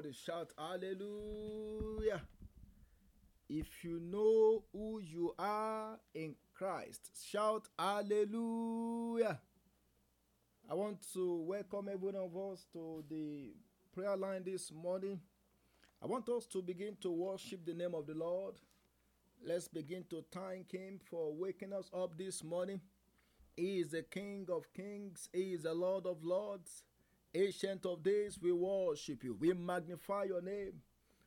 Somebody shout hallelujah. If you know who you are in Christ, shout hallelujah. I want to welcome every one of us to the prayer line this morning. I want us to begin to worship the name of the Lord. Let's begin to thank Him for waking us up this morning. He is the King of kings, He is the Lord of lords. Ancient of days, we worship you. We magnify your name.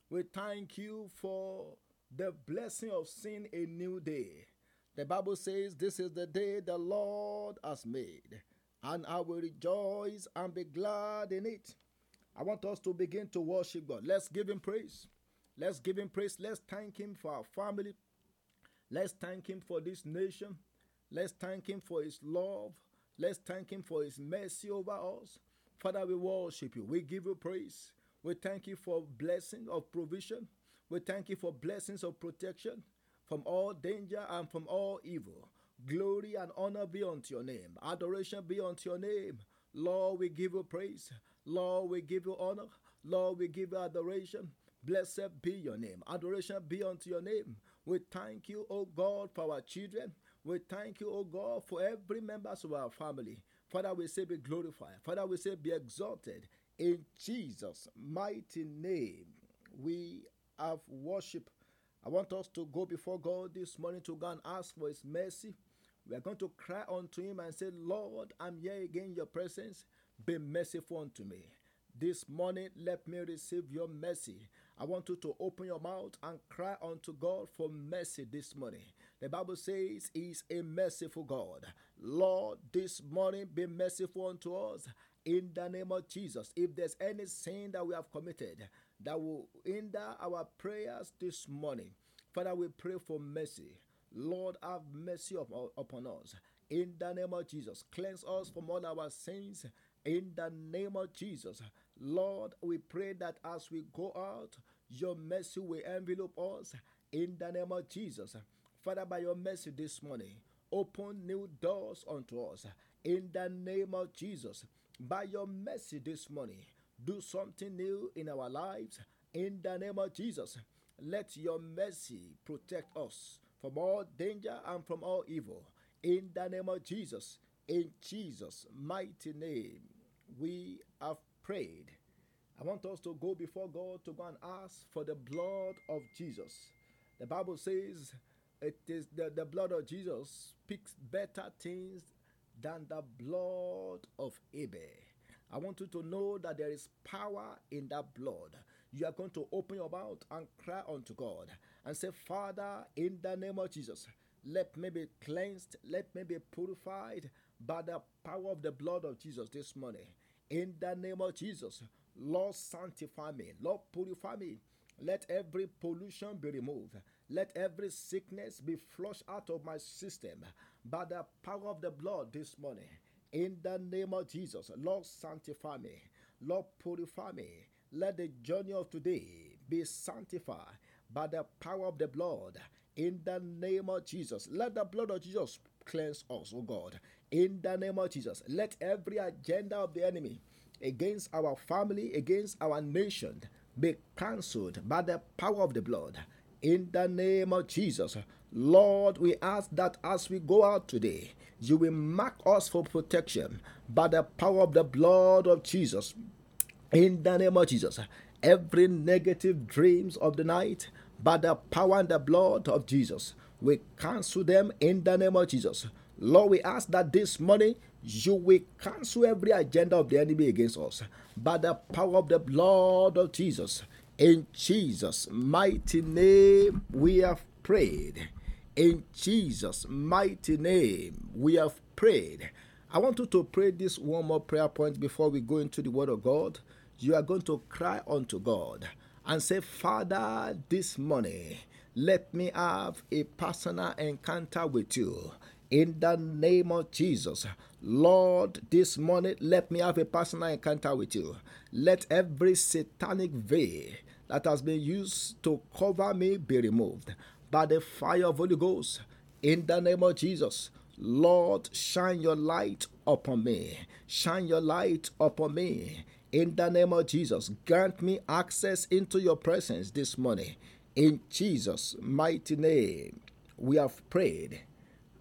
We thank you for the blessing of seeing a new day. The Bible says, This is the day the Lord has made, and I will rejoice and be glad in it. I want us to begin to worship God. Let's give Him praise. Let's give Him praise. Let's thank Him for our family. Let's thank Him for this nation. Let's thank Him for His love. Let's thank Him for His mercy over us. Father, we worship you. We give you praise. We thank you for blessing of provision. We thank you for blessings of protection from all danger and from all evil. Glory and honor be unto your name. Adoration be unto your name. Lord, we give you praise. Lord, we give you honor. Lord, we give you adoration. Blessed be your name. Adoration be unto your name. We thank you, O God, for our children. We thank you, O God, for every member of our family. Father, we say be glorified. Father, we say be exalted. In Jesus' mighty name, we have worship, I want us to go before God this morning to go and ask for His mercy. We are going to cry unto Him and say, Lord, I'm here again in your presence. Be merciful unto me. This morning, let me receive your mercy. I want you to open your mouth and cry unto God for mercy this morning. The Bible says He's a merciful God. Lord, this morning be merciful unto us in the name of Jesus. If there's any sin that we have committed that will hinder our prayers this morning, Father, we pray for mercy. Lord, have mercy upon us. In the name of Jesus, cleanse us from all our sins. In the name of Jesus, Lord, we pray that as we go out, your mercy will envelop us. In the name of Jesus, Father, by your mercy this morning, open new doors unto us. In the name of Jesus, by your mercy this morning, do something new in our lives. In the name of Jesus, let your mercy protect us from all danger and from all evil. In the name of Jesus, in Jesus' mighty name, we have prayed. I want us to go before God to go and ask for the blood of Jesus. The Bible says it is the, the blood of Jesus speaks better things than the blood of Abel. I want you to know that there is power in that blood. You are going to open your mouth and cry unto God and say, Father, in the name of Jesus, let me be cleansed, let me be purified by the power of the blood of Jesus this morning. In the name of Jesus, Lord, sanctify me, Lord, purify me. Let every pollution be removed. Let every sickness be flushed out of my system by the power of the blood this morning. In the name of Jesus, Lord, sanctify me. Lord, purify me. Let the journey of today be sanctified by the power of the blood. In the name of Jesus, let the blood of Jesus cleanse us, oh God. In the name of Jesus, let every agenda of the enemy against our family, against our nation, be cancelled by the power of the blood. In the name of Jesus, Lord, we ask that as we go out today, you will mark us for protection by the power of the blood of Jesus. In the name of Jesus, every negative dreams of the night, by the power and the blood of Jesus, we cancel them in the name of Jesus. Lord, we ask that this morning you will cancel every agenda of the enemy against us by the power of the blood of Jesus. In Jesus' mighty name, we have prayed. In Jesus' mighty name, we have prayed. I want you to pray this one more prayer point before we go into the Word of God. You are going to cry unto God and say, Father, this morning, let me have a personal encounter with you. In the name of Jesus, Lord, this morning, let me have a personal encounter with you. Let every satanic veil that has been used to cover me be removed by the fire of Holy Ghost in the name of Jesus. Lord, shine your light upon me. Shine your light upon me. In the name of Jesus, grant me access into your presence this morning. In Jesus' mighty name, we have prayed.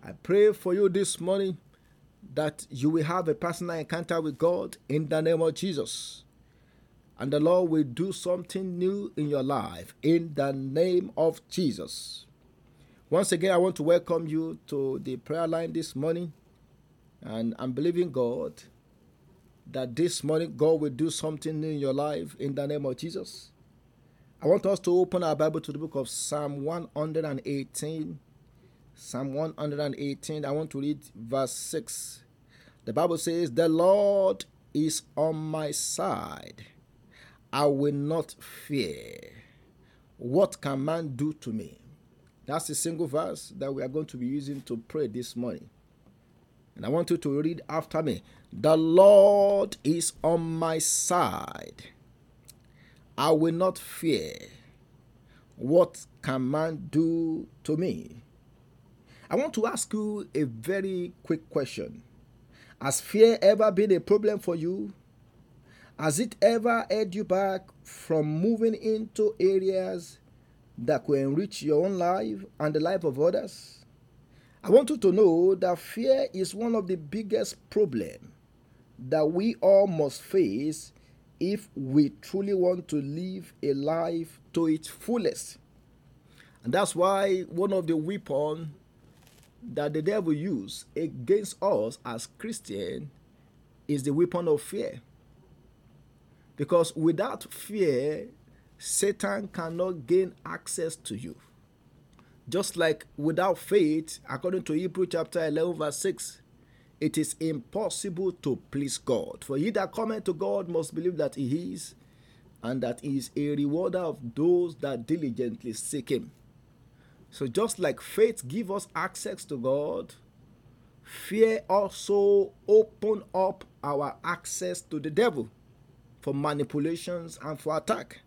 I pray for you this morning that you will have a personal encounter with God in the name of Jesus. And the Lord will do something new in your life in the name of Jesus. Once again, I want to welcome you to the prayer line this morning. And I'm believing God that this morning God will do something new in your life in the name of Jesus. I want us to open our Bible to the book of Psalm 118. Psalm 118. I want to read verse 6. The Bible says, The Lord is on my side. I will not fear. What can man do to me? That's a single verse that we are going to be using to pray this morning. And I want you to read after me. The Lord is on my side. I will not fear. What can man do to me? I want to ask you a very quick question. Has fear ever been a problem for you? Has it ever held you back from moving into areas that will enrich your own life and the life of others? I want you to know that fear is one of the biggest problems that we all must face if we truly want to live a life to its fullest. And that's why one of the weapons that the devil uses against us as Christians is the weapon of fear. Because without fear, Satan cannot gain access to you. Just like without faith, according to Hebrew chapter 11, verse 6, it is impossible to please God. For he that cometh to God must believe that he is, and that he is a rewarder of those that diligently seek him. So just like faith give us access to God, fear also open up our access to the devil for manipulations and for attack.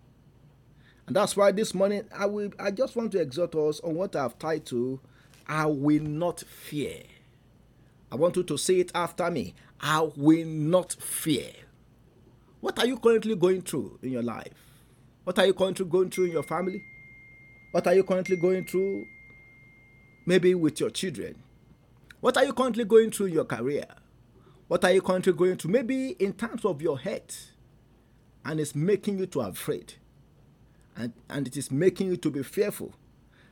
And that's why this morning I will I just want to exhort us on what I've titled I will not fear. I want you to say it after me. I will not fear. What are you currently going through in your life? What are you currently going through in your family? What are you currently going through maybe with your children? What are you currently going through in your career? What are you currently going through maybe in terms of your health? And it's making you to afraid and, and it is making you to be fearful.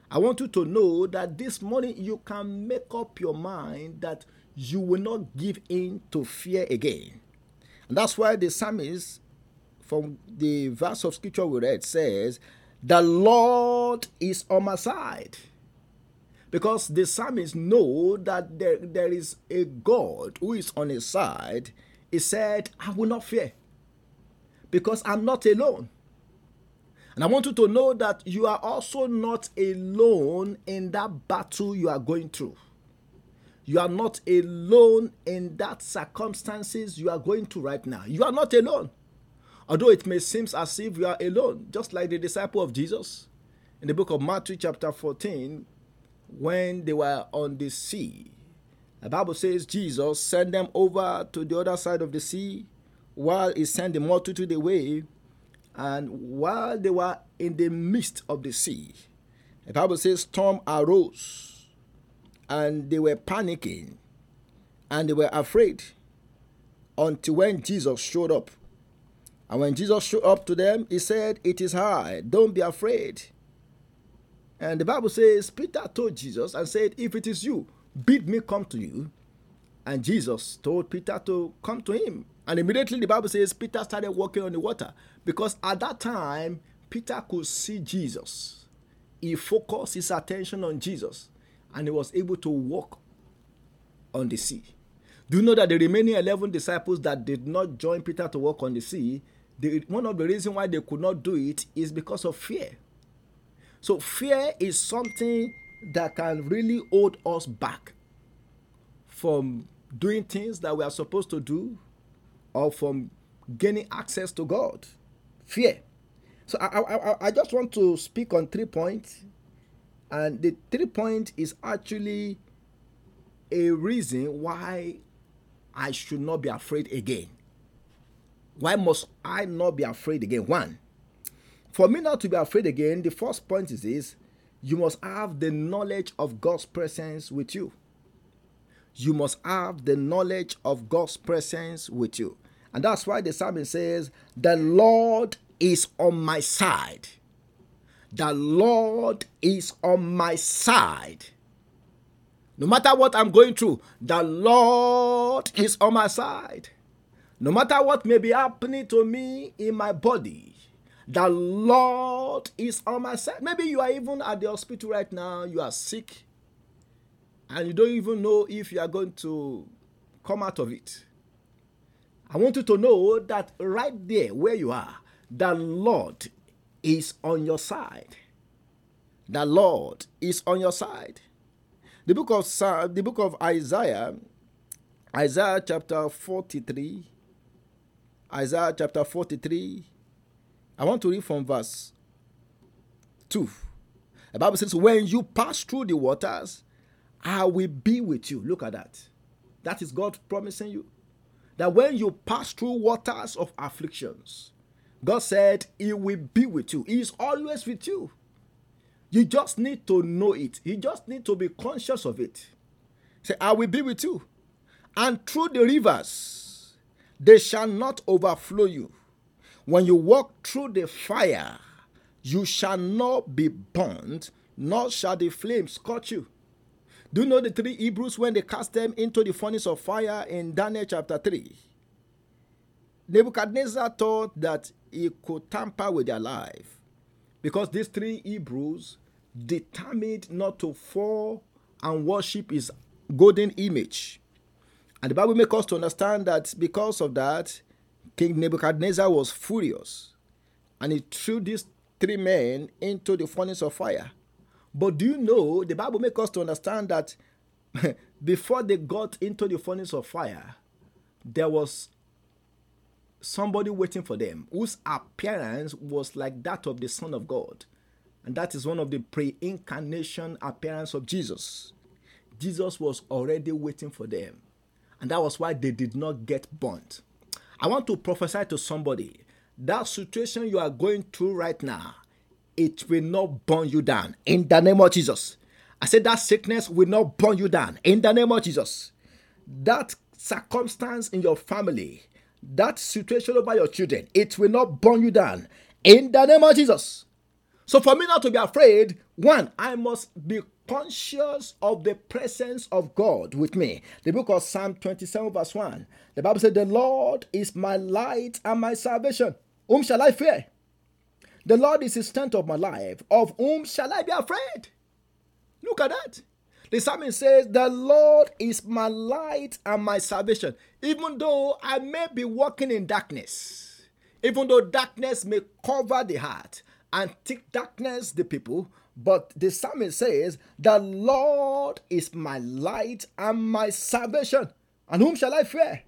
I want you to know that this morning you can make up your mind that you will not give in to fear again. And that's why the psalmist, from the verse of scripture we read, says, The Lord is on my side. Because the psalmist know that there, there is a God who is on his side. He said, I will not fear. Because I'm not alone. And I want you to know that you are also not alone in that battle you are going through. You are not alone in that circumstances you are going through right now. You are not alone. Although it may seem as if you are alone, just like the disciple of Jesus in the book of Matthew, chapter 14, when they were on the sea. The Bible says Jesus sent them over to the other side of the sea while he sent the multitude away and while they were in the midst of the sea, the Bible says storm arose and they were panicking and they were afraid until when Jesus showed up. And when Jesus showed up to them, he said, It is I, don't be afraid. And the Bible says, Peter told Jesus and said, If it is you, bid me come to you. And Jesus told Peter to come to him. And immediately the Bible says Peter started walking on the water because at that time Peter could see Jesus. He focused his attention on Jesus and he was able to walk on the sea. Do you know that the remaining 11 disciples that did not join Peter to walk on the sea, one of the reasons why they could not do it is because of fear. So, fear is something that can really hold us back from doing things that we are supposed to do or from gaining access to God. Fear. So I, I, I just want to speak on three points. And the three point is actually a reason why I should not be afraid again. Why must I not be afraid again? One, for me not to be afraid again, the first point is this you must have the knowledge of God's presence with you. You must have the knowledge of God's presence with you. And that's why the psalmist says, The Lord is on my side. The Lord is on my side. No matter what I'm going through, the Lord is on my side. No matter what may be happening to me in my body, the Lord is on my side. Maybe you are even at the hospital right now, you are sick, and you don't even know if you are going to come out of it. I want you to know that right there where you are, the Lord is on your side. The Lord is on your side. The book of the book of Isaiah, Isaiah chapter 43, Isaiah chapter 43. I want to read from verse 2. The Bible says, When you pass through the waters, I will be with you. Look at that. That is God promising you that when you pass through waters of afflictions, God said He will be with you. He is always with you. You just need to know it. You just need to be conscious of it. Say, I will be with you. And through the rivers, they shall not overflow you. When you walk through the fire, you shall not be burned, nor shall the flames scorch you. Do you know the three Hebrews when they cast them into the furnace of fire in Daniel chapter 3? Nebuchadnezzar thought that he could tamper with their life because these three Hebrews determined not to fall and worship his golden image. And the Bible makes us to understand that because of that, King Nebuchadnezzar was furious and he threw these three men into the furnace of fire. But do you know the Bible makes us to understand that before they got into the furnace of fire, there was somebody waiting for them whose appearance was like that of the Son of God. And that is one of the pre incarnation appearance of Jesus. Jesus was already waiting for them. And that was why they did not get burnt. I want to prophesy to somebody that situation you are going through right now, it will not burn you down in the name of Jesus. I said that sickness will not burn you down in the name of Jesus. That circumstance in your family, that situation over your children, it will not burn you down in the name of Jesus. So, for me not to be afraid, one, I must be conscious of the presence of God with me. The book of Psalm 27, verse 1. The Bible said, The Lord is my light and my salvation. Whom shall I fear? The Lord is the strength of my life. Of whom shall I be afraid? Look at that. The psalmist says, The Lord is my light and my salvation. Even though I may be walking in darkness, even though darkness may cover the heart and thick darkness the people, but the psalmist says, The Lord is my light and my salvation. And whom shall I fear?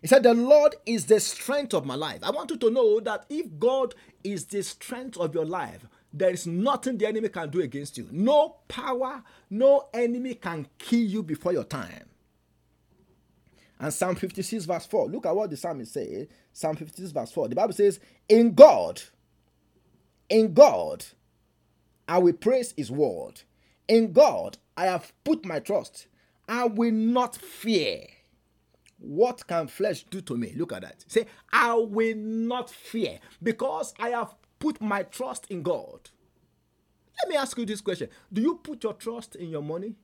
He said, The Lord is the strength of my life. I want you to know that if God is the strength of your life, there is nothing the enemy can do against you. No power, no enemy can kill you before your time. And Psalm 56, verse 4. Look at what the psalmist says. Psalm 56, verse 4. The Bible says, In God, in God, I will praise his word. In God I have put my trust. I will not fear. What can flesh do to me? Look at that. Say, I will not fear because I have put my trust in God. Let me ask you this question Do you put your trust in your money?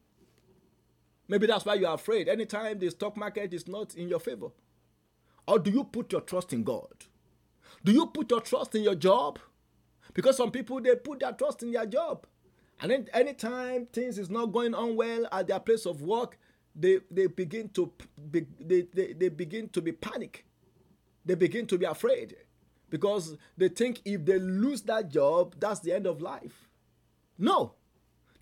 Maybe that's why you are afraid anytime the stock market is not in your favor. Or do you put your trust in God? Do you put your trust in your job? Because some people they put their trust in their job. And then anytime things is not going on well at their place of work, they, they begin to be, they, they, they begin to be panic. They begin to be afraid because they think if they lose that job, that's the end of life. No.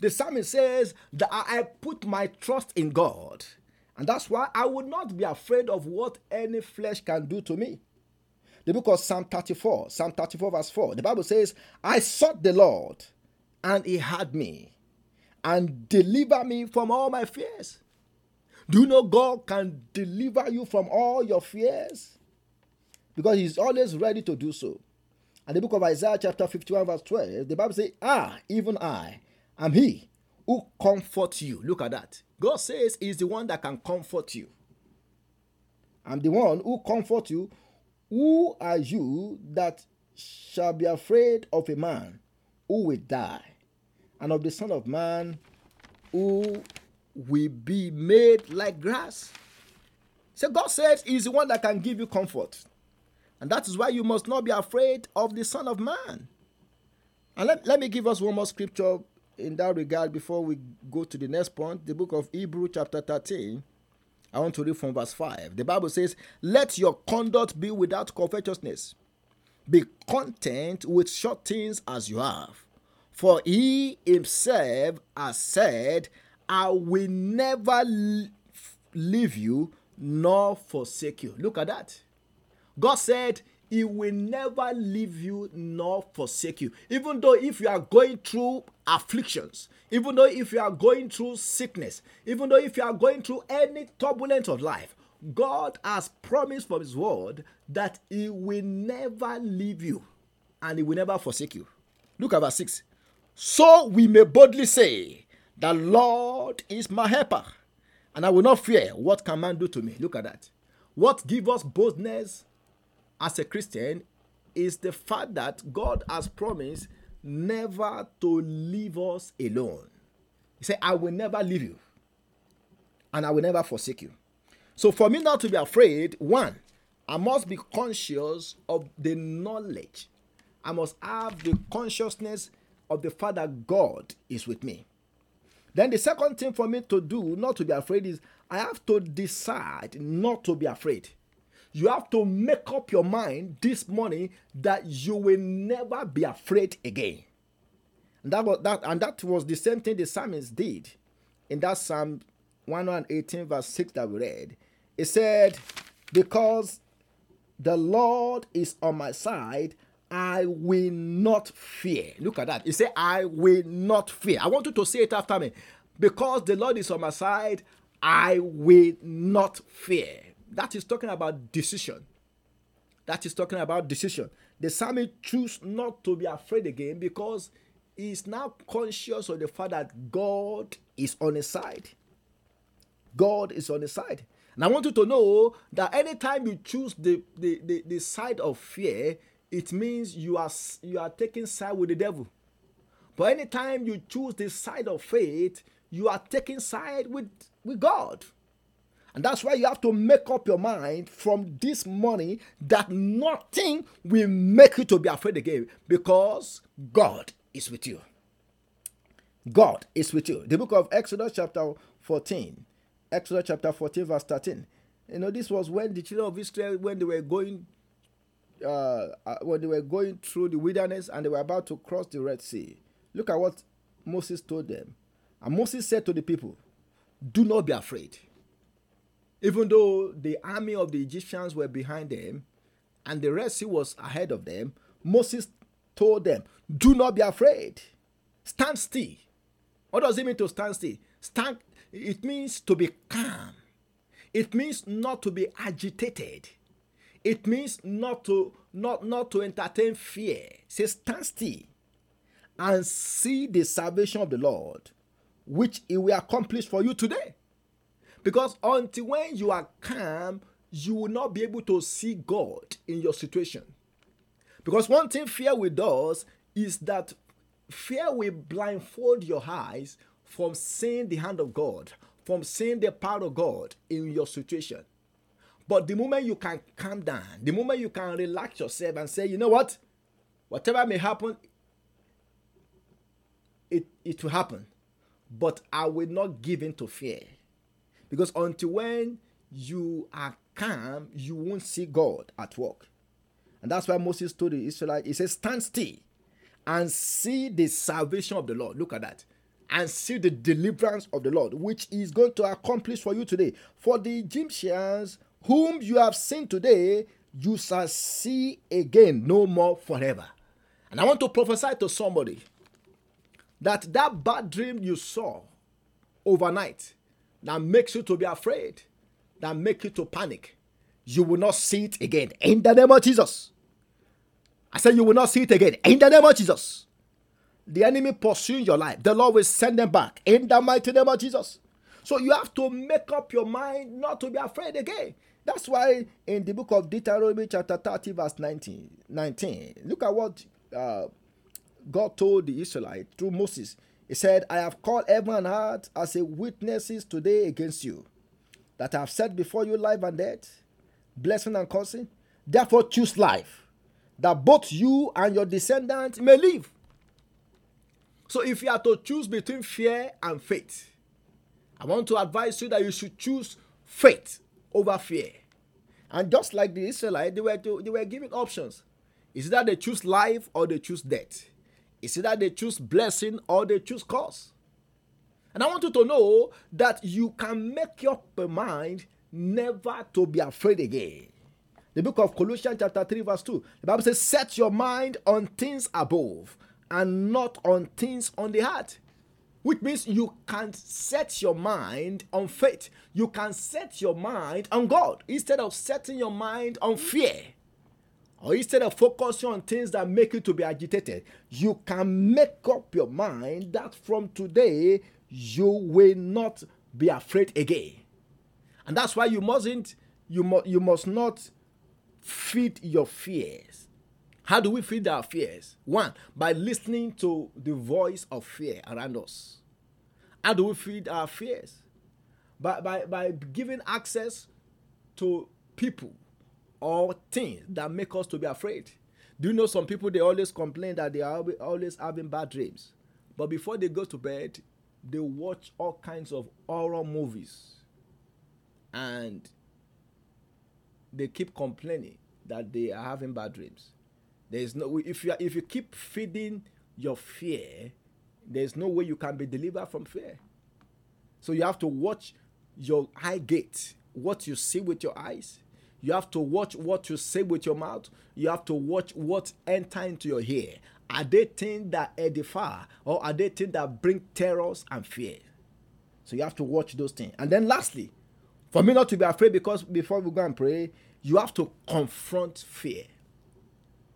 The psalmist says that I put my trust in God. And that's why I would not be afraid of what any flesh can do to me. The book of Psalm 34, Psalm 34, verse 4, the Bible says, I sought the Lord, and he heard me, and deliver me from all my fears. Do you know God can deliver you from all your fears? Because he's always ready to do so. And the book of Isaiah, chapter 51, verse 12, the Bible says, Ah, even I am he who comforts you. Look at that. God says he's the one that can comfort you. I'm the one who comforts you who are you that shall be afraid of a man who will die, and of the Son of Man who will be made like grass? So God says He's the one that can give you comfort. And that is why you must not be afraid of the Son of Man. And let, let me give us one more scripture in that regard before we go to the next point. The book of Hebrew, chapter 13, I want to read from verse 5. The Bible says, Let your conduct be without covetousness. Be content with short things as you have. For he himself has said, I will never leave you nor forsake you. Look at that. God said, he will never leave you nor forsake you. Even though if you are going through afflictions, even though if you are going through sickness, even though if you are going through any turbulence of life, God has promised from His word that He will never leave you and He will never forsake you. Look at verse 6. So we may boldly say, The Lord is my helper, and I will not fear what can man do to me. Look at that. What gives us boldness as a Christian is the fact that God has promised never to leave us alone. He said, I will never leave you and I will never forsake you. So, for me not to be afraid, one, I must be conscious of the knowledge. I must have the consciousness of the fact that God is with me. Then the second thing for me to do, not to be afraid, is I have to decide not to be afraid. You have to make up your mind this morning that you will never be afraid again. And that was that, and that was the same thing the psalmist did in that Psalm 118, verse 6 that we read. It said, Because the Lord is on my side, I will not fear. Look at that. He said, I will not fear. I want you to say it after me. Because the Lord is on my side, I will not fear. That is talking about decision. That is talking about decision. The psalmist choose not to be afraid again because he is now conscious of the fact that God is on his side. God is on his side. And I want you to know that anytime you choose the, the, the, the side of fear, it means you are you are taking side with the devil. But anytime you choose the side of faith, you are taking side with, with God. And that's why you have to make up your mind from this morning that nothing will make you to be afraid again because God is with you. God is with you. The book of Exodus, chapter 14. Exodus chapter 14, verse 13. You know, this was when the children of Israel, when they were going uh, uh, when they were going through the wilderness and they were about to cross the Red Sea. Look at what Moses told them. And Moses said to the people, Do not be afraid. Even though the army of the Egyptians were behind them and the Red Sea was ahead of them, Moses told them, Do not be afraid. Stand still. What does it mean to stand still? Stand, it means to be calm. It means not to be agitated. It means not to not not to entertain fear. Say stand still and see the salvation of the Lord, which He will accomplish for you today. Because until when you are calm, you will not be able to see God in your situation. Because one thing fear will does is that fear will blindfold your eyes from seeing the hand of God, from seeing the power of God in your situation. But the moment you can calm down, the moment you can relax yourself and say, you know what, whatever may happen, it, it will happen. But I will not give in to fear. Because until when you are calm, you won't see God at work. And that's why Moses told the Israelites, he says, Stand still and see the salvation of the Lord. Look at that. And see the deliverance of the Lord, which is going to accomplish for you today. For the Egyptians whom you have seen today, you shall see again no more forever. And I want to prophesy to somebody that that bad dream you saw overnight that makes you to be afraid, that make you to panic, you will not see it again in the name of Jesus. I said you will not see it again in the name of Jesus. The enemy pursuing your life, the Lord will send them back in the mighty name of Jesus. So you have to make up your mind not to be afraid again. That's why in the book of Deuteronomy, chapter 30, verse 19, 19 look at what uh, God told the Israelites through Moses. He said, I have called heaven and earth as a witnesses today against you, that I have set before you life and death, blessing and cursing. Therefore, choose life, that both you and your descendants may live. So, if you are to choose between fear and faith, I want to advise you that you should choose faith over fear. And just like the Israelites, they were, to, they were given options. Is that they choose life or they choose death? Is it that they choose blessing or they choose curse? And I want you to know that you can make up your mind never to be afraid again. The book of Colossians, chapter 3, verse 2. The Bible says, Set your mind on things above and not on things on the heart which means you can set your mind on faith. You can set your mind on God instead of setting your mind on fear. Or instead of focusing on things that make you to be agitated, you can make up your mind that from today you will not be afraid again. And that's why you mustn't, you, mu- you must not feed your fears. How do we feed our fears? One, by listening to the voice of fear around us. How do we feed our fears? By, by, by giving access to people or things that make us to be afraid. Do you know some people they always complain that they are always having bad dreams, but before they go to bed, they watch all kinds of horror movies, and they keep complaining that they are having bad dreams. There is no if you if you keep feeding your fear, there's no way you can be delivered from fear. So you have to watch your eye gate, what you see with your eyes. You have to watch what you say with your mouth. You have to watch what enter into your ear. Are they things that edify or are they things that bring terrors and fear? So you have to watch those things. And then lastly, for me not to be afraid, because before we go and pray, you have to confront fear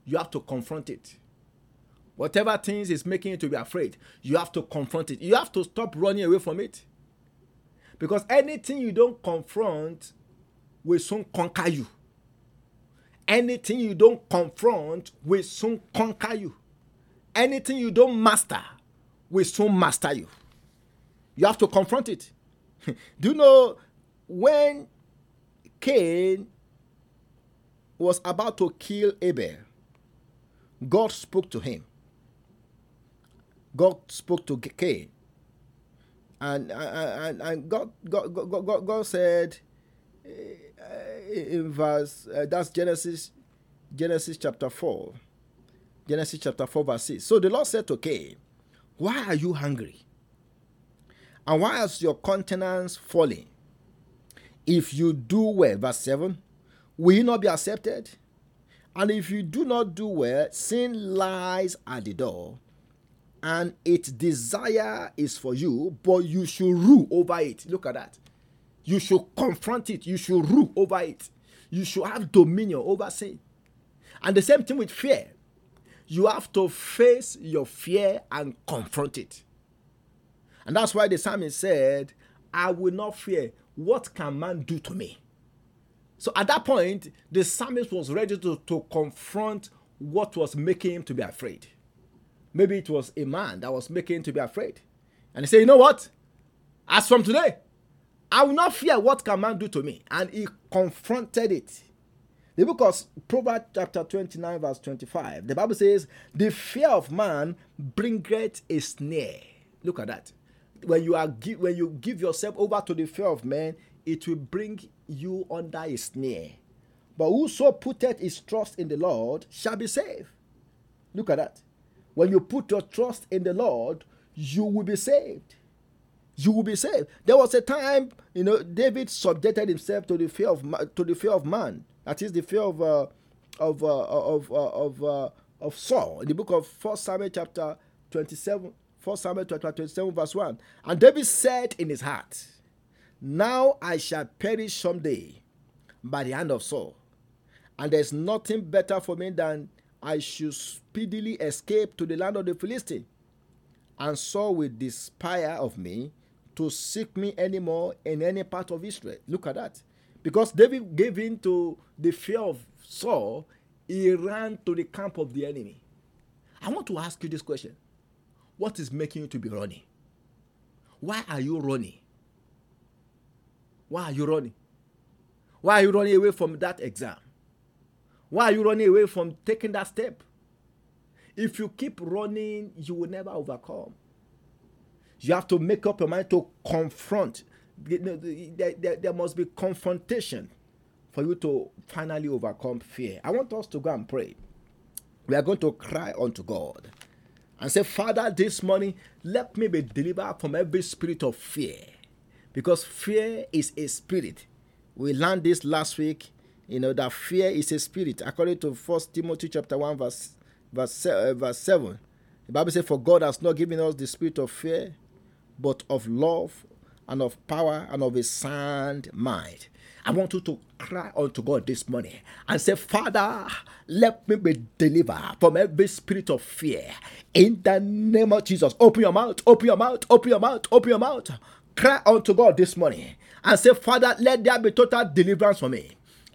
you have to confront it. Whatever things is making you to be afraid, you have to confront it. You have to stop running away from it. Because anything you don't confront will soon conquer you. Anything you don't confront will soon conquer you. Anything you don't master will soon master you. You have to confront it. Do you know when Cain was about to kill Abel? God spoke to him. God spoke to Cain. And, and, and God, God, God, God, God said in verse, uh, that's Genesis, Genesis chapter 4. Genesis chapter 4, verse 6. So the Lord said to Cain, Why are you hungry? And why is your countenance falling? If you do well, verse 7, will you not be accepted? And if you do not do well, sin lies at the door, and its desire is for you, but you should rule over it. Look at that. You should confront it, you should rule over it, you should have dominion over sin. And the same thing with fear. You have to face your fear and confront it. And that's why the psalmist said, I will not fear. What can man do to me? So at that point, the psalmist was ready to, to confront what was making him to be afraid. Maybe it was a man that was making him to be afraid. And he said, You know what? As from today, I will not fear what can man do to me. And he confronted it. The book of Proverbs chapter 29, verse 25, the Bible says, The fear of man bringeth a snare. Look at that. When you are when you give yourself over to the fear of man, it will bring you under a snare. But whoso putteth his trust in the Lord shall be saved. Look at that. When you put your trust in the Lord, you will be saved. You will be saved. There was a time, you know, David subjected himself to the fear of to the fear of man. That is the fear of uh, of uh, of uh, of uh, of Saul. In the book of First Samuel chapter twenty seven. twenty-seven, First Samuel chapter twenty-seven, verse one. And David said in his heart, now I shall perish someday by the hand of Saul. And there's nothing better for me than I should speedily escape to the land of the Philistines. And Saul will despair of me to seek me anymore in any part of Israel. Look at that. Because David gave in to the fear of Saul, he ran to the camp of the enemy. I want to ask you this question What is making you to be running? Why are you running? Why are you running? Why are you running away from that exam? Why are you running away from taking that step? If you keep running, you will never overcome. You have to make up your mind to confront. There, there, there must be confrontation for you to finally overcome fear. I want us to go and pray. We are going to cry unto God and say, Father, this morning, let me be delivered from every spirit of fear because fear is a spirit. We learned this last week, you know, that fear is a spirit, according to First Timothy chapter 1, verse, verse, uh, verse 7. The Bible says, For God has not given us the spirit of fear, but of love and of power and of a sound mind. I want you to cry unto God this morning and say, Father, let me be delivered from every spirit of fear. In the name of Jesus, open your mouth, open your mouth, open your mouth, open your mouth. Cry unto God this morning and say, Father, let there be total deliverance for me.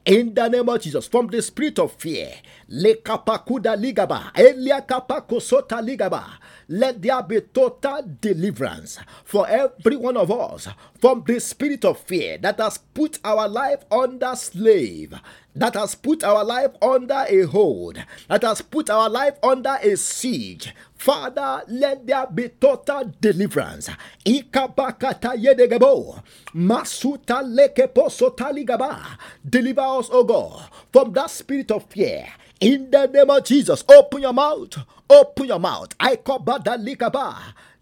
In the name of Jesus from the spirit of fear. Lekapakuda ligaba, eliakapakosota ligaba. Let there be total deliverance for every one of us from the spirit of fear that has put our life under slave, that has put our life under a hold, that has put our life under a siege. Father, let there be total deliverance. Ikabakata yedegebo, masuta lekepo sotaligaba. Deliver us, O God, from that spirit of fear. In the name of Jesus, open your mouth. Open your mouth. I.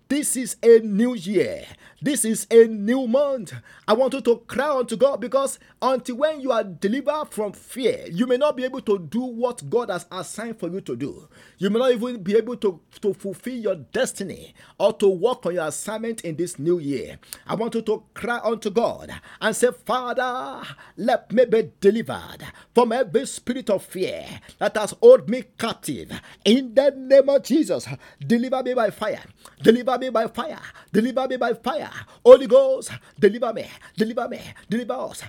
This is a new year. This is a new month. I want you to cry unto God because until when you are delivered from fear, you may not be able to do what God has assigned for you to do. You may not even be able to, to fulfill your destiny or to work on your assignment in this new year. I want you to cry unto God and say, Father, let me be delivered from every spirit of fear that has held me captive. In the name of Jesus, deliver me by fire. Deliver me by fire. Deliver me by fire. Holy Ghost, deliver me, deliver me, deliver us.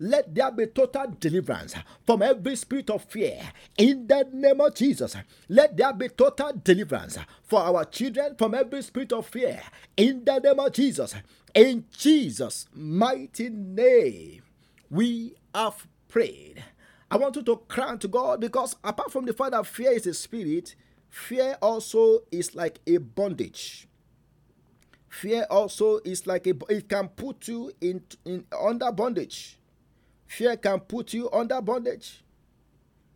Let there be total deliverance from every spirit of fear. In the name of Jesus, let there be total deliverance for our children from every spirit of fear. In the name of Jesus, in Jesus' mighty name, we have prayed. I want you to cry to God because apart from the fact that fear is a spirit, fear also is like a bondage. Fear also is like a it can put you in, in under bondage. Fear can put you under bondage.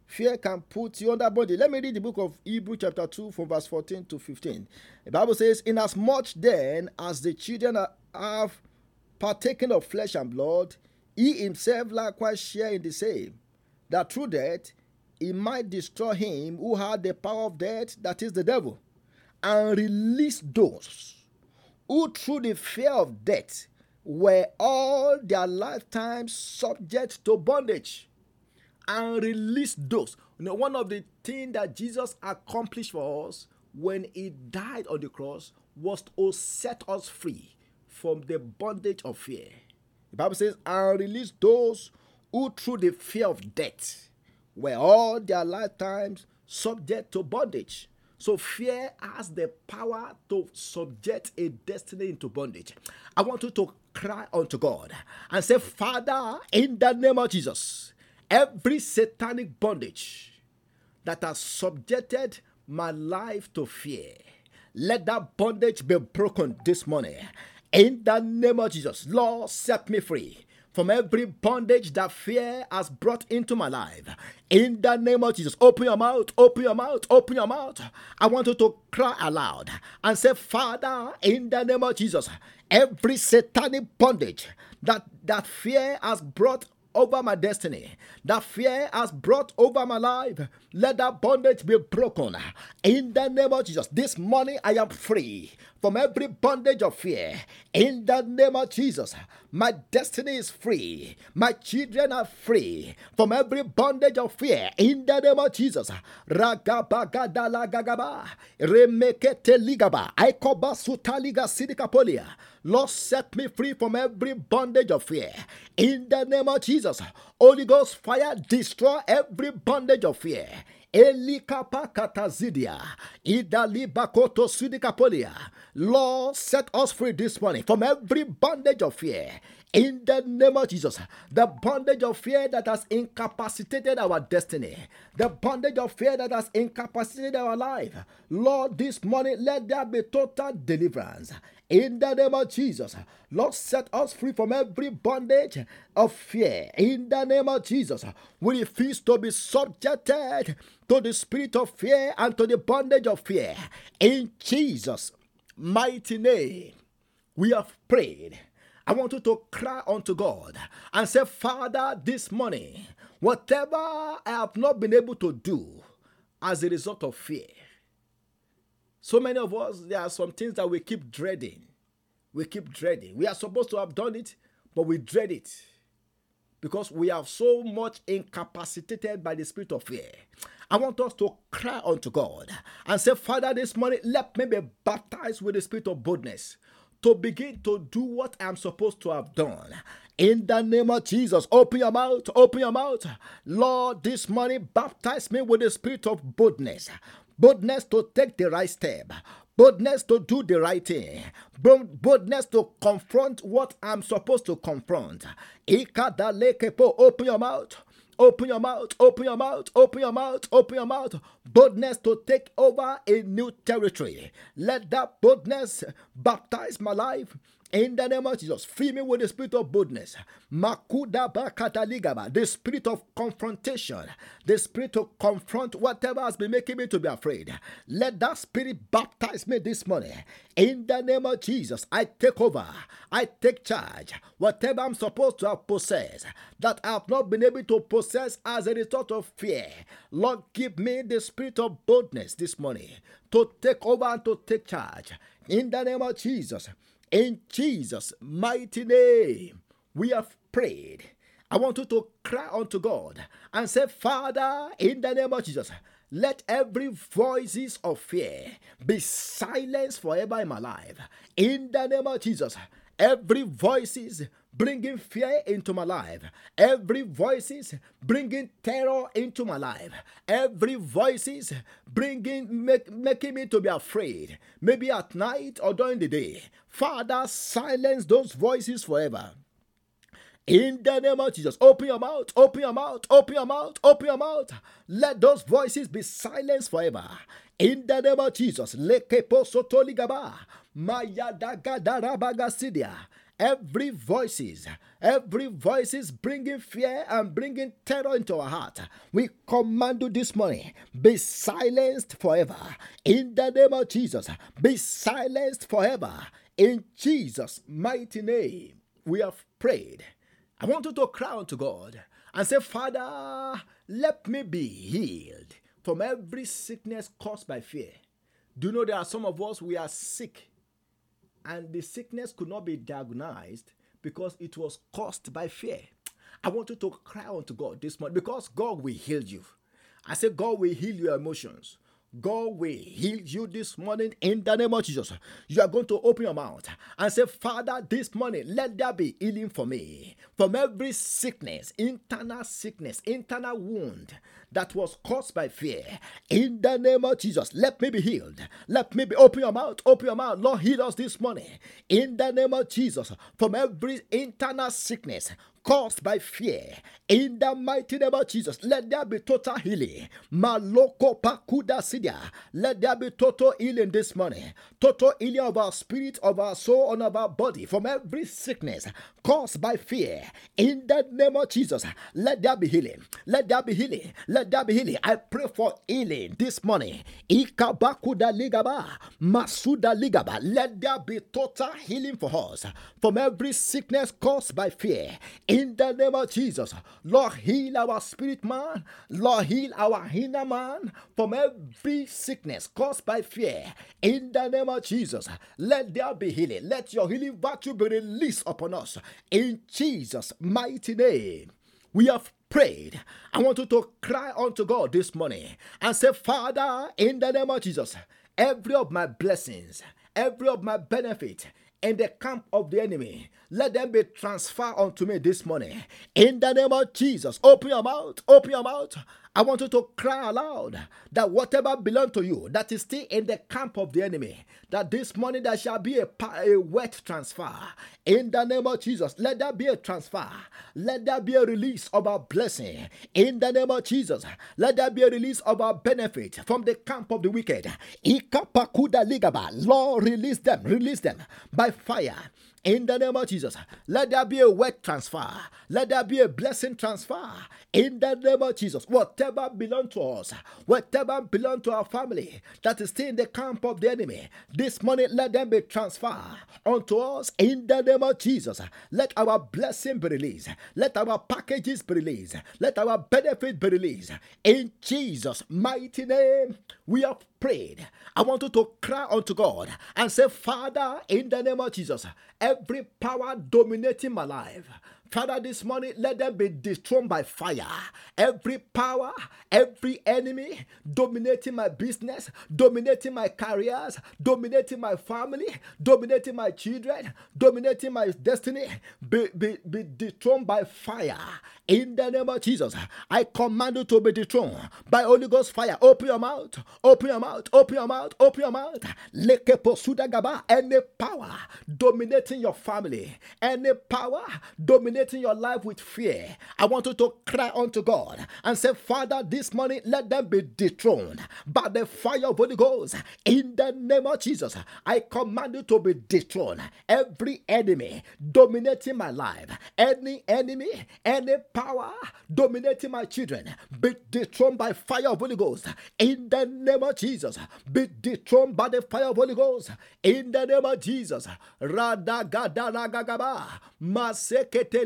Fear can put you under bondage. Let me read the book of Hebrew chapter 2 from verse 14 to 15. The Bible says, Inasmuch then as the children have partaken of flesh and blood, he himself likewise share in the same, that through death he might destroy him who had the power of death, that is the devil, and release those who through the fear of death were all their lifetimes subject to bondage and release those. You know, one of the things that Jesus accomplished for us when he died on the cross was to set us free from the bondage of fear. The Bible says, and release those who through the fear of death were all their lifetimes subject to bondage. So fear has the power to subject a destiny into bondage. I want you to cry unto God and say, Father, in the name of Jesus, every satanic bondage that has subjected my life to fear, let that bondage be broken this morning. In the name of Jesus, Lord, set me free from every bondage that fear has brought into my life. In the name of Jesus, open your mouth, open your mouth, open your mouth. I want you to cry aloud and say, Father, in the name of Jesus, every satanic bondage that, that fear has brought over my destiny, that fear has brought over my life, let that bondage be broken. In the name of Jesus, this morning I am free from every bondage of fear. In the name of Jesus, my destiny is free. My children are free from every bondage of fear. In the name of Jesus, Ragabagadalagagaba, Remekete Ligaba, Aikoba Sutaliga Sidikapolia. Lord, set me free from every bondage of fear. In the name of Jesus, Holy Ghost fire, destroy every bondage of fear. Elikapa katazidia. Idalibakoto sudikapolia. Lord, set us free this morning from every bondage of fear. In the name of Jesus, the bondage of fear that has incapacitated our destiny, the bondage of fear that has incapacitated our life, Lord, this morning let there be total deliverance. In the name of Jesus, Lord, set us free from every bondage of fear. In the name of Jesus, we refuse to be subjected to the spirit of fear and to the bondage of fear. In Jesus' mighty name, we have prayed. I want you to cry unto God and say, Father, this morning, whatever I have not been able to do as a result of fear, so many of us, there are some things that we keep dreading. We keep dreading. We are supposed to have done it, but we dread it because we are so much incapacitated by the spirit of fear. I want us to cry unto God and say, Father, this morning, let me be baptized with the spirit of boldness to begin to do what I'm supposed to have done. In the name of Jesus, open your mouth, open your mouth. Lord, this morning baptize me with the spirit of boldness. Boldness to take the right step boldness to do the right thing, boldness to confront what I'm supposed to confront. Open your mouth. Open your mouth, open your mouth, open your mouth, open your mouth. Boldness to take over a new territory. Let that boldness baptize my life in the name of Jesus, fill me with the spirit of boldness. Makuda bakataligaba, the spirit of confrontation, the spirit to confront whatever has been making me to be afraid. Let that spirit baptize me this morning. In the name of Jesus, I take over. I take charge. Whatever I'm supposed to have possessed that I have not been able to possess as a result of fear. Lord, give me the spirit of boldness this morning to take over and to take charge. In the name of Jesus. In Jesus' mighty name, we have prayed. I want you to cry unto God and say, Father, in the name of Jesus, let every voices of fear be silenced forever in my life. In the name of Jesus, every voices bringing fear into my life. Every voices bringing terror into my life. Every voices bringing make, making me to be afraid. Maybe at night or during the day. Father silence those voices forever. In the name of Jesus, open your mouth, open your mouth, open your mouth, open your mouth. Let those voices be silenced forever. In the name of Jesus, mayadagadarabaga every voices every voices bringing fear and bringing terror into our heart we command you this morning be silenced forever. In the name of jesus be silenced forever. In jesus mighty name we have prayed. I want you to cry unto god and say father let me be healed from every sickness caused by fear. Do you know there are some of us we are sick and the sickness could not be diagnosed because it was caused by fear. I want you to cry unto God this morning because God will heal you. I say, God will heal your emotions. God will heal you this morning in the name of Jesus. You are going to open your mouth and say, Father, this morning, let there be healing for me from every sickness, internal sickness, internal wound that was caused by fear. In the name of Jesus, let me be healed. Let me be open your mouth, open your mouth. Lord, heal us this morning. In the name of Jesus, from every internal sickness, caused by fear. In the mighty name of Jesus, let there be total healing. Maloko pakuda sidia. Let there be total healing this morning. Total healing of our spirit, of our soul, and of our body from every sickness caused by fear. In the name of Jesus, let there be healing. Let there be healing. Let there be healing. I pray for healing this morning. Ikabakuda ligaba. Masuda ligaba. Let there be total healing for us from every sickness caused by fear in the name of Jesus. Lord, heal our spirit man. Lord, heal our inner man from every sickness caused by fear. In the name of Jesus, let there be healing. Let your healing virtue be released upon us. In Jesus' mighty name, we have prayed. I want you to cry unto God this morning and say, Father, in the name of Jesus, every of my blessings, every of my benefit, in the camp of the enemy. Let them be transferred unto me this morning. In the name of Jesus, open your mouth, open your mouth. I want you to cry aloud that whatever belongs to you that is still in the camp of the enemy, that this morning there shall be a, a wet transfer. In the name of Jesus, let there be a transfer. Let there be a release of our blessing. In the name of Jesus, let there be a release of our benefit from the camp of the wicked. Lord, release them, release them by fire in the name of Jesus. Let there be a wet transfer. Let there be a blessing transfer. In the name of Jesus. Whatever belongs to us, whatever belongs to our family that is still in the camp of the enemy, this morning let them be transferred unto us in the name of Jesus. Let our blessing be released. Let our packages be released. Let our benefit be released. In Jesus' mighty name, we have prayed. I want you to cry unto God and say, Father, in the name of Jesus, every power dominating my life, Father, this morning, let them be destroyed by fire. Every power, every enemy dominating my business, dominating my careers, dominating my family, dominating my children, dominating my destiny, be, be, be dethroned by fire. In the name of Jesus, I command you to be dethroned by Holy Ghost fire. Open your mouth, open your mouth, open your mouth, open your mouth. Any power dominating your family, any power dominating your life with fear, I want you to cry unto God and say, Father, this morning let them be dethroned by the fire of Holy Ghost. In the name of Jesus, I command you to be dethroned. Every enemy dominating my life, any enemy, any power dominating my children, be dethroned by fire of Holy Ghost. In the name of Jesus, be dethroned by the fire of Holy Ghost. In the name of Jesus,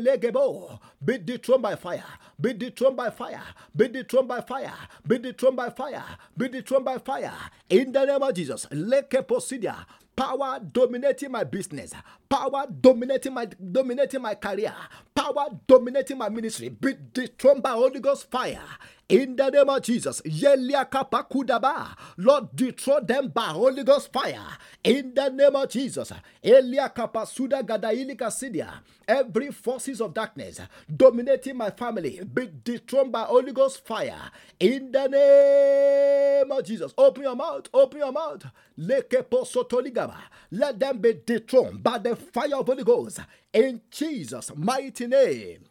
Maseketelegebo, be dethroned by fire, be dethroned by fire, be dethroned by fire, be dethroned by fire, be dethroned by fire. In the name of Jesus, Leke Posidia, power dominating my business, power dominating my dominating my career, power dominating my ministry, be dethroned by Holy Ghost fire. In the name of Jesus, Lord, destroy them by Holy Ghost fire. In the name of Jesus, every forces of darkness dominating my family be dethroned by Holy Ghost fire. In the name of Jesus, open your mouth, open your mouth. Let them be dethroned by the fire of Holy Ghost. In Jesus' mighty name,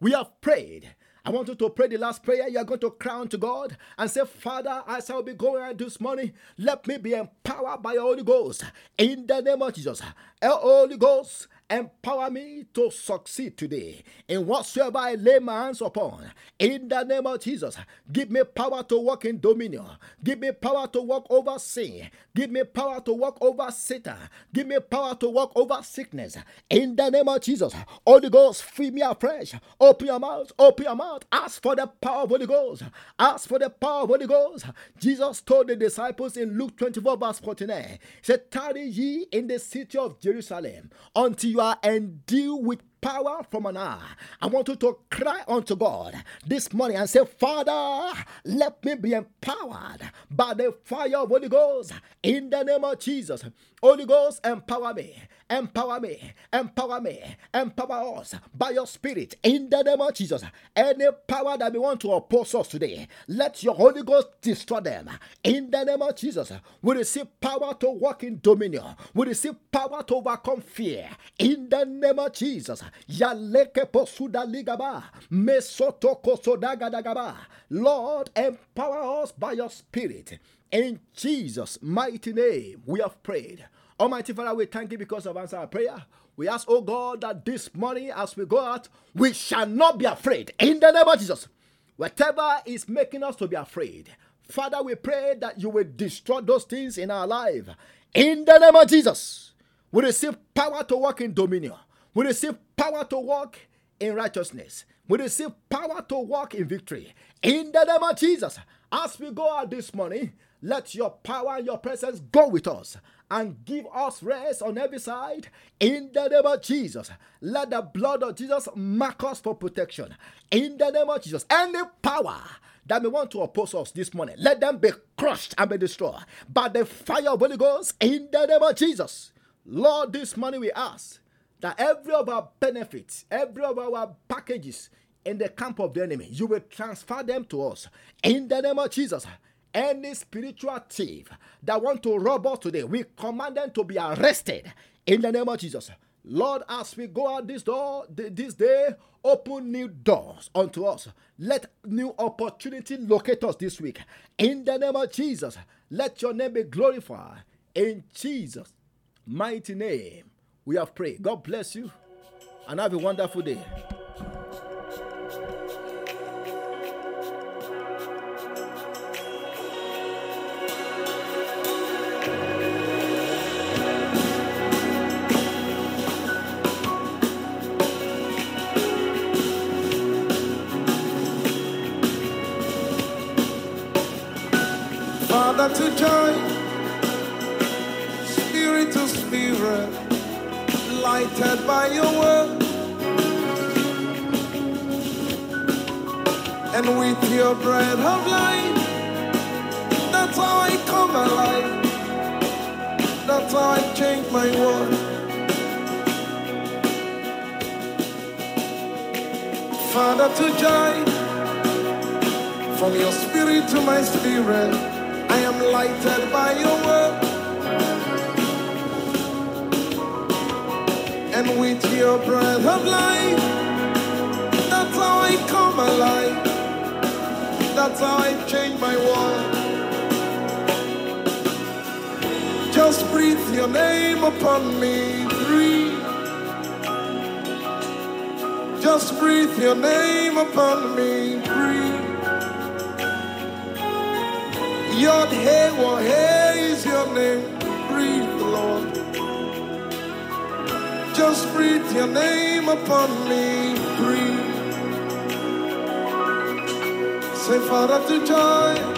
we have prayed. I want you to pray the last prayer. You are going to crown to God and say, Father, as I will be going out this morning, let me be empowered by your Holy Ghost. In the name of Jesus, Holy Ghost, Empower me to succeed today in whatsoever I lay my hands upon. In the name of Jesus, give me power to walk in dominion. Give me power to walk over sin. Give me power to walk over Satan. Give me power to walk over sickness. In the name of Jesus, Holy Ghost, free me afresh. Open your mouth, open your mouth. Ask for the power of Holy Ghost. Ask for the power of Holy Ghost. Jesus told the disciples in Luke 24, verse 49, He said, Tarry ye in the city of Jerusalem until you are deal with power from an eye. I want you to cry unto God this morning and say, Father, let me be empowered by the fire of Holy Ghost in the name of Jesus. Holy Ghost, empower me, empower me, empower me, empower us by your spirit in the name of Jesus. Any power that we want to oppose us today, let your Holy Ghost destroy them in the name of Jesus. We receive power to walk in dominion, we receive power to overcome fear in the name of Jesus. Yaleke posuda ligaba. Mesoto. Lord, empower us by your spirit. In Jesus' mighty name, we have prayed. Almighty Father, we thank you because of answer our prayer. We ask, oh God, that this morning as we go out, we shall not be afraid. In the name of Jesus. Whatever is making us to be afraid, Father, we pray that you will destroy those things in our life. In the name of Jesus, we receive power to walk in dominion. We receive power to walk in righteousness. We receive power to walk in victory. In the name of Jesus, as we go out this morning, let your power and your presence go with us and give us rest on every side. In the name of Jesus, let the blood of Jesus mark us for protection. In the name of Jesus, any power that may want to oppose us this morning, let them be crushed and be destroyed by the fire of Holy Ghost. In the name of Jesus, Lord, this morning we ask that every of our benefits, every of our packages in the camp of the enemy, you will transfer them to us. In the name of Jesus, any spiritual thief that want to rob us today, we command them to be arrested in the name of Jesus. Lord, as we go out this door, this day, open new doors unto us. Let new opportunity locate us this week. In the name of Jesus, let your name be glorified. In Jesus' mighty name we have prayed. God bless you and have a wonderful day. Father to joy, Spirit to Spirit Lighted by your word. And with your bread of life, that's how I come alive. That's how I change my world. Father to joy, from your spirit to my spirit, I am lighted by your word. and with your breath of life. That's how I come alive. That's how I change my world. Just breathe your name upon me, breathe. Just breathe your name upon me, breathe. Yod He Vav He is your name, breathe, Lord just breathe your name upon me. Breathe. Say, Father, to joy.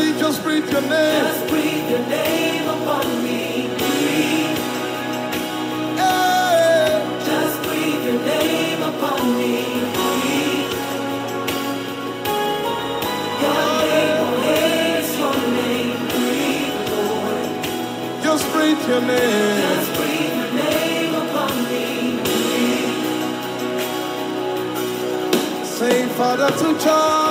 Just breathe your name. Just breathe your name upon me. Breathe. Just breathe your name upon me. Breathe. Name, is your name. Breathe, Lord. Just breathe your name. Just breathe your name upon me. Breathe. Say, Father, to charge.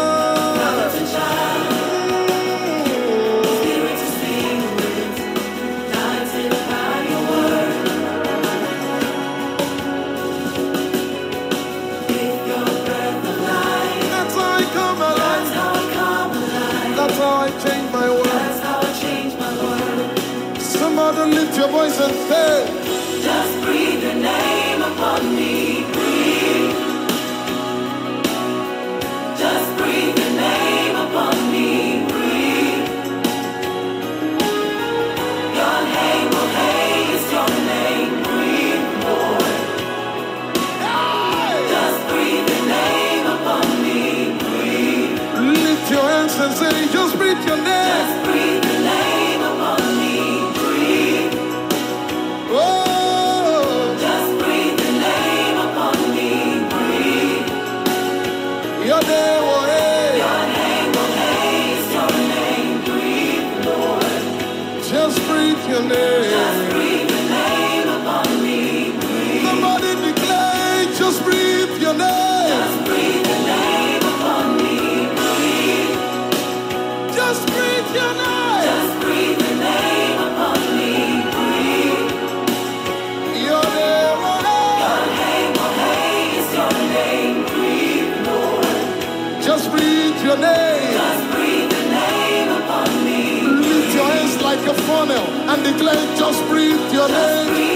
faith. just breathe your name.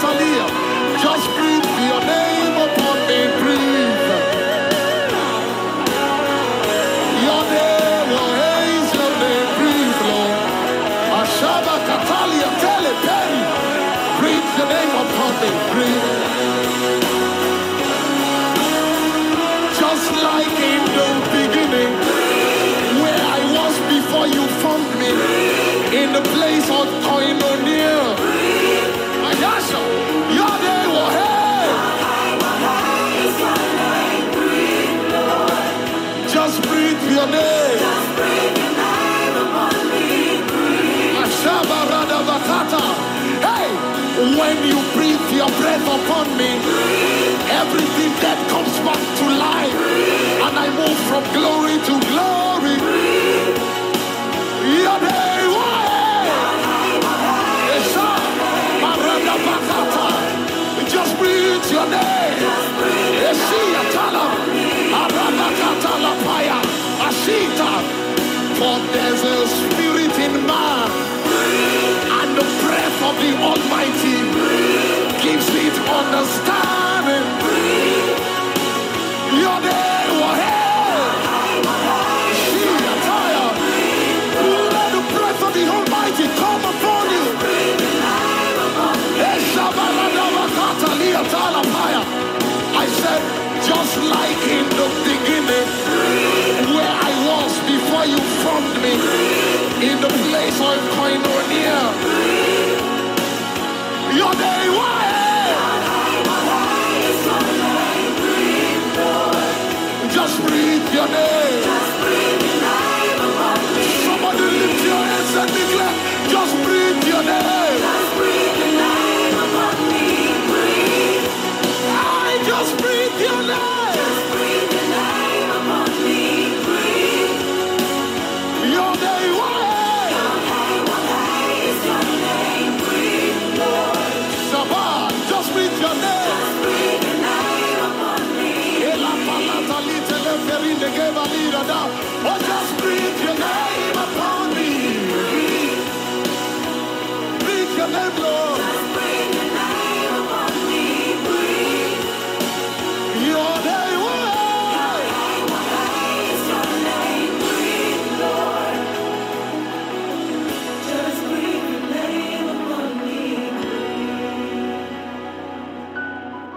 Paliana gatalia. Just breathe your name upon me, breathe. Your name your name, breathe, Lord. Ashaba katalia tele peri. Breathe your name upon me, breathe. Just like in the beginning, where I was before you found me, in the place of koinonia. When you breathe your breath upon me, everything that comes back to life, and I move from glory to glory. Just breathe your name. For there's a spirit in man, and the breath of the Almighty Let the breath of the Almighty come upon breathe your name.